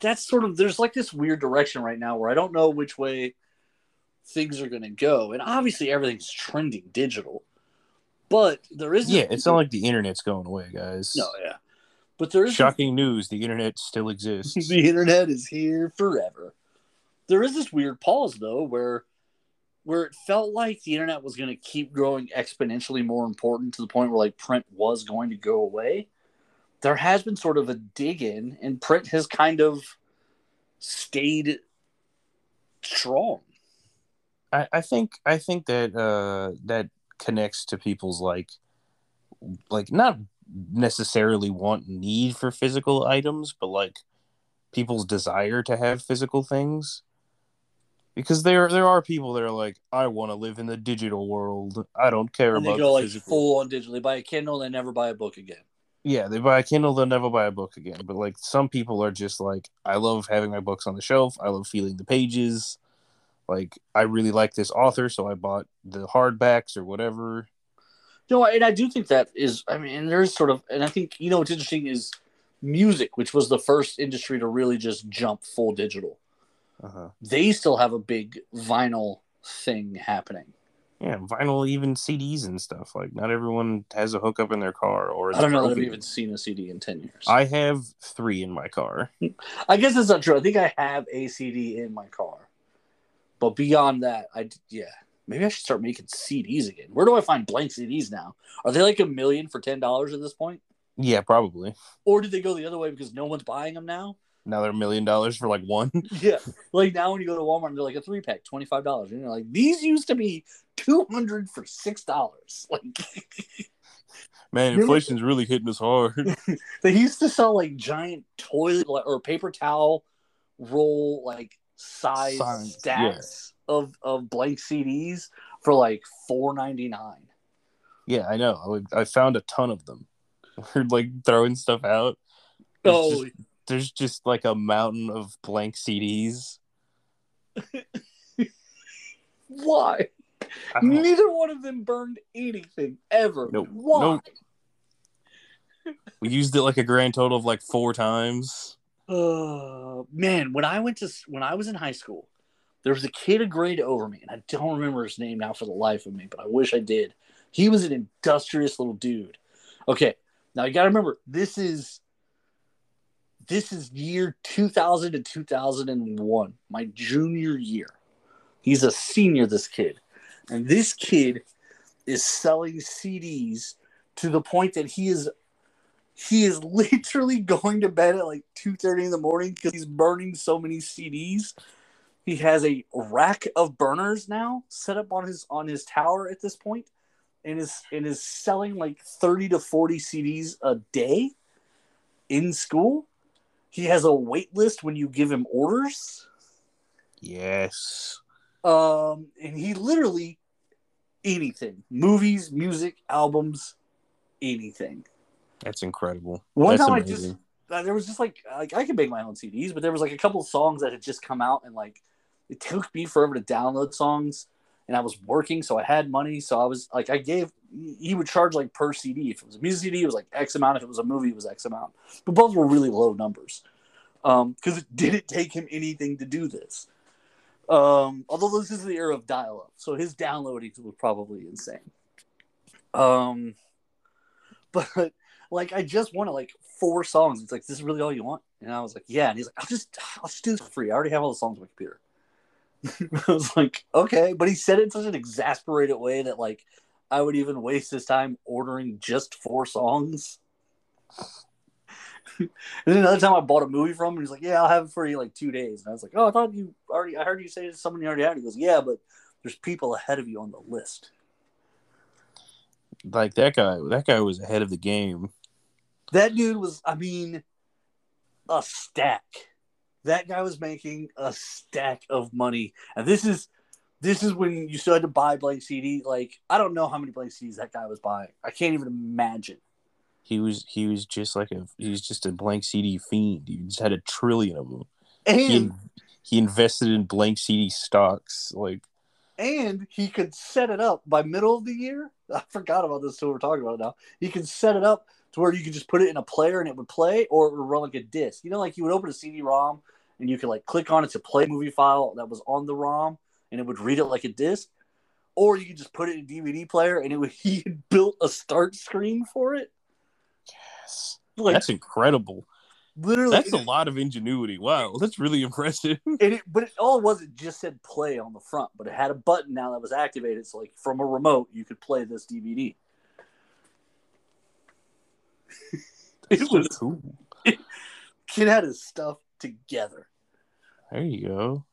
that's sort of there's like this weird direction right now where I don't know which way things are going to go, and obviously everything's trending digital. But there is Yeah, it's not like the internet's going away, guys. no, yeah, but there is Shocking news: the internet still exists. the internet is here forever. There is this weird pause though, where where it felt like the internet was going to keep growing exponentially more important to the point where like print was going to go away. There has been sort of a dig in, and print has kind of stayed strong. I, I think I think that uh, that connects to people's like like not necessarily want need for physical items, but like people's desire to have physical things. Because there there are people that are like, I want to live in the digital world. I don't care And they about go the like physical. full on digital. They buy a Kindle, they never buy a book again. Yeah, they buy a Kindle, they'll never buy a book again. But like some people are just like, I love having my books on the shelf. I love feeling the pages. Like I really like this author, so I bought the hardbacks or whatever. No, and I do think that is. I mean, there's sort of, and I think you know what's interesting is music, which was the first industry to really just jump full digital. Uh-huh. They still have a big vinyl thing happening. Yeah, vinyl, even CDs and stuff. Like not everyone has a hookup in their car, or I don't know that I've even seen a CD in ten years. I have three in my car. I guess that's not true. I think I have a CD in my car, but beyond that, I yeah. Maybe I should start making CDs again. Where do I find blank CDs now? Are they like a million for ten dollars at this point, Yeah, probably. or did they go the other way because no one's buying them now? Now they're a million dollars for like one. Yeah, like now when you go to Walmart, and they're like a three pack, twenty five dollars. And you're like, these used to be two hundred for six dollars. Like Man, inflation's really hitting us hard. they used to sell like giant toilet or paper towel roll like size stacks of of blank CDs for like four ninety nine. Yeah, I know. I, would- I found a ton of them. We're like throwing stuff out. There's Oh, just, there's just like a mountain of blank CDs. why? Neither one of them burned anything ever. Nope. Why? Nope. We used it like a grand total of like four times. Uh, man, when I went to when I was in high school, there was a kid a grade over me, and I don't remember his name now for the life of me, but I wish I did. He was an industrious little dude. Okay, now you got to remember this is this is year 2000 to 2001, my junior year. He's a senior, this kid, and this kid is selling CDs to the point that he is he is literally going to bed at like 2.30 in the morning because he's burning so many cds he has a rack of burners now set up on his on his tower at this point and is and is selling like 30 to 40 cds a day in school he has a wait list when you give him orders Yes. um and he literally anything movies music albums anything That's incredible. One That's time I just uh, there was just like like I can make my own CDs, but there was like a couple of songs that had just come out, and like it took me forever to download songs, and I was working, so I had money, so I was like I gave he would charge like per CD. If it was a music CD, it was like X amount. If it was a movie, it was X amount. But both were really low numbers, um, because it didn't take him anything to do this. Um, although this is the era of dial-up, so his downloading was probably insane. Um, but like I just wanted like four songs. It's like this is really all you want, and I was like, yeah. And he's like, I'll just I'll just do this for free. I already have all the songs on my computer. I was like, okay, but he said it in such an exasperated way that like I would even waste his time ordering just four songs. and then another time I bought a movie from him, he's like, yeah, I'll have it for you like two days. And I was like, oh, I thought you already. I heard you say someone you already had. He goes, yeah, but there's people ahead of you on the list. like that guy. That guy was ahead of the game. That dude was, I mean, a stack. That guy was making a stack of money, and this is this is when you still had to buy blank CD. Like I don't know how many blank CDs that guy was buying. I can't even imagine. He was he was just like a he was just a blank CD fiend. He just had a trillion of them. He And he invested in blank CD stocks. Like and he could set it up by middle of the year. I forgot about this till we're talking about it now. He could set it up to where you could just put it in a player and it would play, or it would run like a disc. You know, like you would open a CD-ROM and you could like click on it to play a movie file that was on the ROM, and it would read it like a disc. Or you could just put it in a DVD player and it would he had built a start screen for it. yes, Like that's incredible. literally That's a lot of ingenuity. Wow, that's really impressive. and it, but it all it was it just said play on the front, but it had a button now that was activated. So like from a remote, you could play this DVD. it was cool. kid had his stuff together, There you go.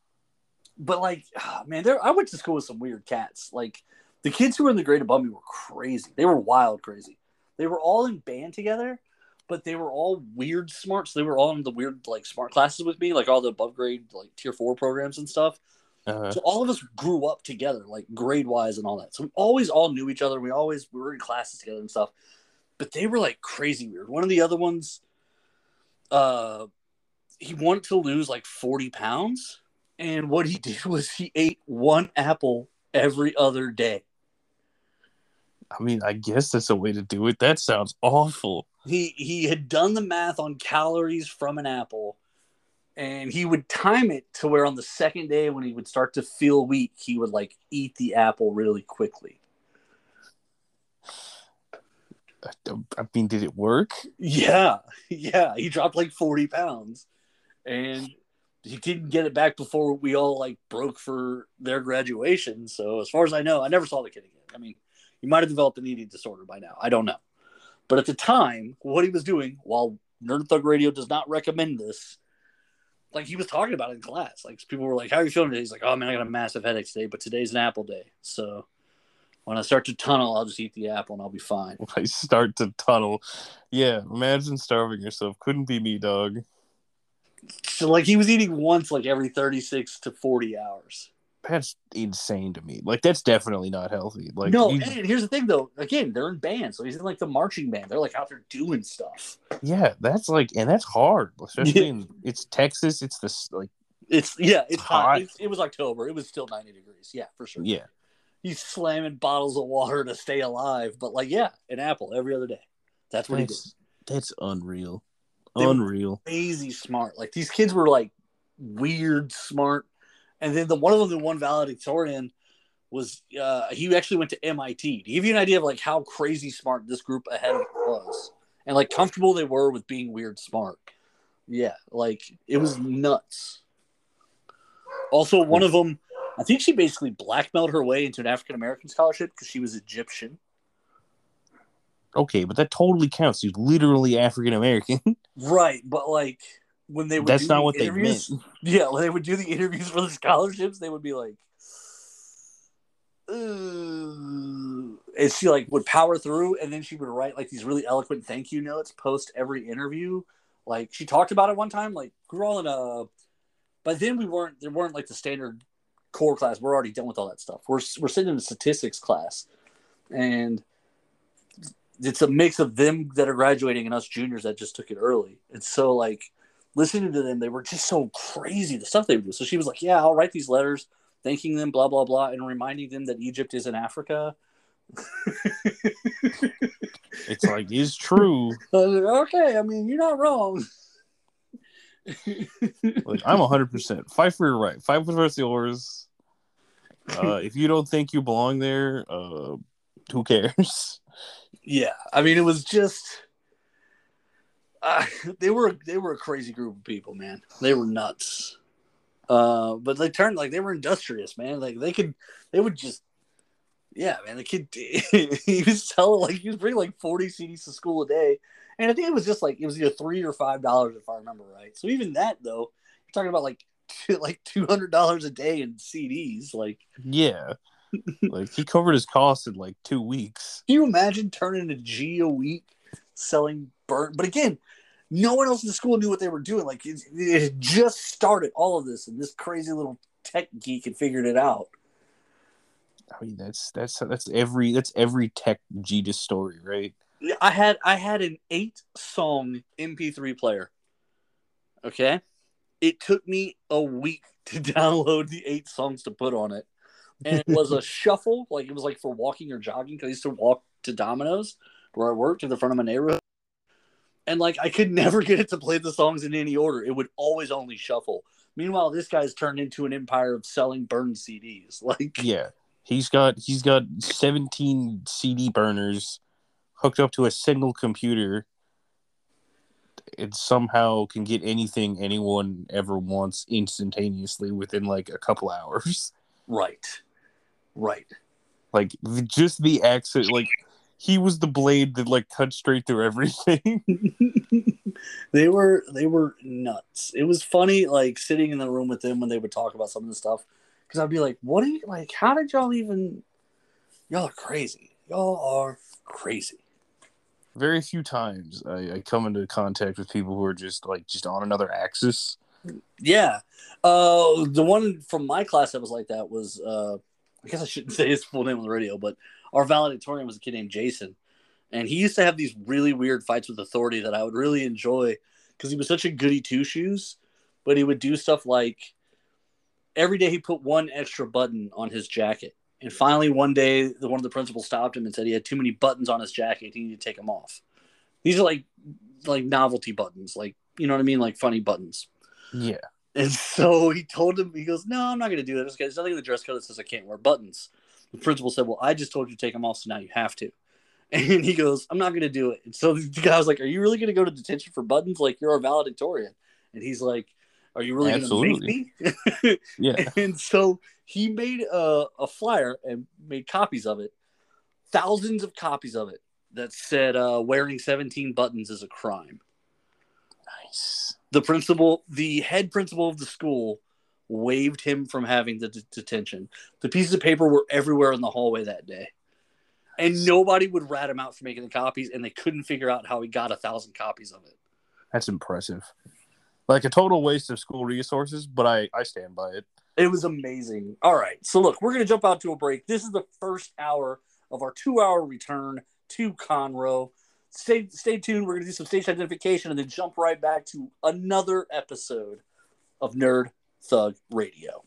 But like man, there I went to school with some weird cats. Like the kids who were in the grade above me were crazy. They were wild crazy. They were all in band together, but they were all weird smart. So they were all in the weird like smart classes with me, like all the above grade like tier four programs and stuff. Uh, So all of us grew up together, like grade wise and all that. So we always all knew each other. We always we were in classes together and stuff. But they were like crazy weird. One of the other ones, uh, he wanted to lose like forty pounds, and what he did was he ate one apple every other day. I mean, I guess that's a way to do it. That sounds awful. He he had done the math on calories from an apple, and he would time it to where on the second day when he would start to feel weak, he would like eat the apple really quickly. I, I mean, did it work? Yeah, yeah. He dropped like 40 pounds and he didn't get it back before we all like broke for their graduation. So, as far as I know, I never saw the kid again. I mean, he might have developed an eating disorder by now. I don't know. But at the time, what he was doing, while Nerd Thug Radio does not recommend this, like he was talking about it in class. Like people were like, How are you feeling today? He's like, Oh man, I got a massive headache today, but today's an apple day. So when I start to tunnel, I'll just eat the apple and I'll be fine. When I start to tunnel. Yeah, imagine starving yourself. Couldn't be me, dog. So like he was eating once like every 36 to 40 hours. That's insane to me. Like that's definitely not healthy. Like no, you- and here's the thing though. Again, they're in bands, so he's in like the marching band. They're like out there doing stuff. yeah, that's like, and that's hard, especially Yeah. in it's Texas. It's this like, It's yeah, it's hot. hot. It's, it was October. It was still 90 degrees. Yeah, for sure. yeah, He's slamming bottles of water to stay alive. But like, yeah, an apple every other day. That's what he did. that's that's unreal, They were- unreal. Crazy smart. Like these kids were like weird smart. And then the one of them, the one valedictorian, was uh, he actually went to MIT. To give you an idea of like how crazy smart this group ahead of was, and like comfortable they were with being weird smart. Yeah, like it was nuts. Also, one of them, I think she basically blackmailed her way into an African American scholarship because she was Egyptian. Okay, but that totally counts. He's literally African American. Right, but like when they would That's do not the what they interviews, meant. Yeah, when they would do the interviews for the scholarships, they would be like, "Ooh," and she like would power through, and then she would write like these really eloquent thank you notes post every interview. Like she talked about it one time, like we were all in a. By then we weren't. There weren't like the standard core class. We're already done with all that stuff. We're we're sitting in a statistics class, and it's a mix of them that are graduating and us juniors that just took it early. And so like listening to them, they were just so crazy the stuff they would do. So she was like, "Yeah, I'll write these letters, thanking them, blah blah blah, and reminding them that Egypt is in Africa." It's like it's true. I like, okay, I mean you're not wrong. Like I'm 100 percent fight for your right, fight for what's yours. Uh, if you don't think you belong there, uh, who cares? Yeah, I mean it was just. Uh, they were they were a crazy group of people, man. They were nuts. Uh, but they turned like they were industrious, man. Like they could, they would just, yeah, man. The kid, he was selling like he was bringing like forty CDs to school a day, and I think it was just like it was either three or five dollars if I remember right. So even that though, you're talking about like like two hundred dollars a day in CDs. Like, Yeah, like he covered his costs in like two weeks. can you imagine turning a G a week selling burnt? But again, no one else in the school knew what they were doing. Like it, it just started all of this, and this crazy little tech geek had figured it out. I mean, that's that's that's every that's every tech Jesus story, right? I had I had an eight song MP3 player. Okay, it took me a week to download the eight songs to put on it, and it was a shuffle. Like it was like for walking or jogging. Because I used to walk to Domino's where I worked in the front of my neighborhood, and like I could never get it to play the songs in any order. It would always only shuffle. Meanwhile, this guy's turned into an empire of selling burned CDs. Like Yeah, he's got he's got 17 CD burners hooked up to a single computer. It somehow can get anything anyone ever wants instantaneously within like a couple hours. right, right. Like just the accent, like he was the blade that like cut straight through everything. they were they were nuts. It was funny, like sitting in the room with them when they would talk about some of the stuff, because I'd be like, "What are you like? How did y'all even? Y'all are crazy. Y'all are crazy." Very few times I, I come into contact with people who are just like just on another axis. Yeah, uh, the one from my class that was like that was uh, I guess I shouldn't say his full name on the radio, but our valedictorian was a kid named Jason, and he used to have these really weird fights with authority that I would really enjoy because he was such a goody two shoes, but he would do stuff like every day he put one extra button on his jacket. And finally, one day, the one of the principals stopped him and said he had too many buttons on his jacket. He needed to take them off. These are like, like novelty buttons, like you know what I mean, like funny buttons. Yeah. And so he told him, he goes, No, I'm not going to do that. There's nothing in the dress code that says I can't wear buttons. The principal said, Well, I just told you to take them off, so now you have to. And he goes, I'm not going to do it. And so the guy was like, Are you really going to go to detention for buttons? Like, you're a valedictorian. And he's like, Are you really going to make me? Yeah. and so he made a, a flyer and made copies of it, thousands of copies of it that said, uh, Wearing 17 buttons is a crime Nice. The principal, the head principal of the school, waived him from having the d- detention. The pieces of paper were everywhere in the hallway that day, and nobody would rat him out for making the copies, and they couldn't figure out how he got a thousand copies of it. That's impressive. Like a total waste of school resources, but I I stand by it. It was amazing. All right. So look, we're gonna jump out to a break. This is the first hour of our two hour return to Conroe. Stay stay tuned. We're gonna do some station identification and then jump right back to another episode of Nerd Thug Radio.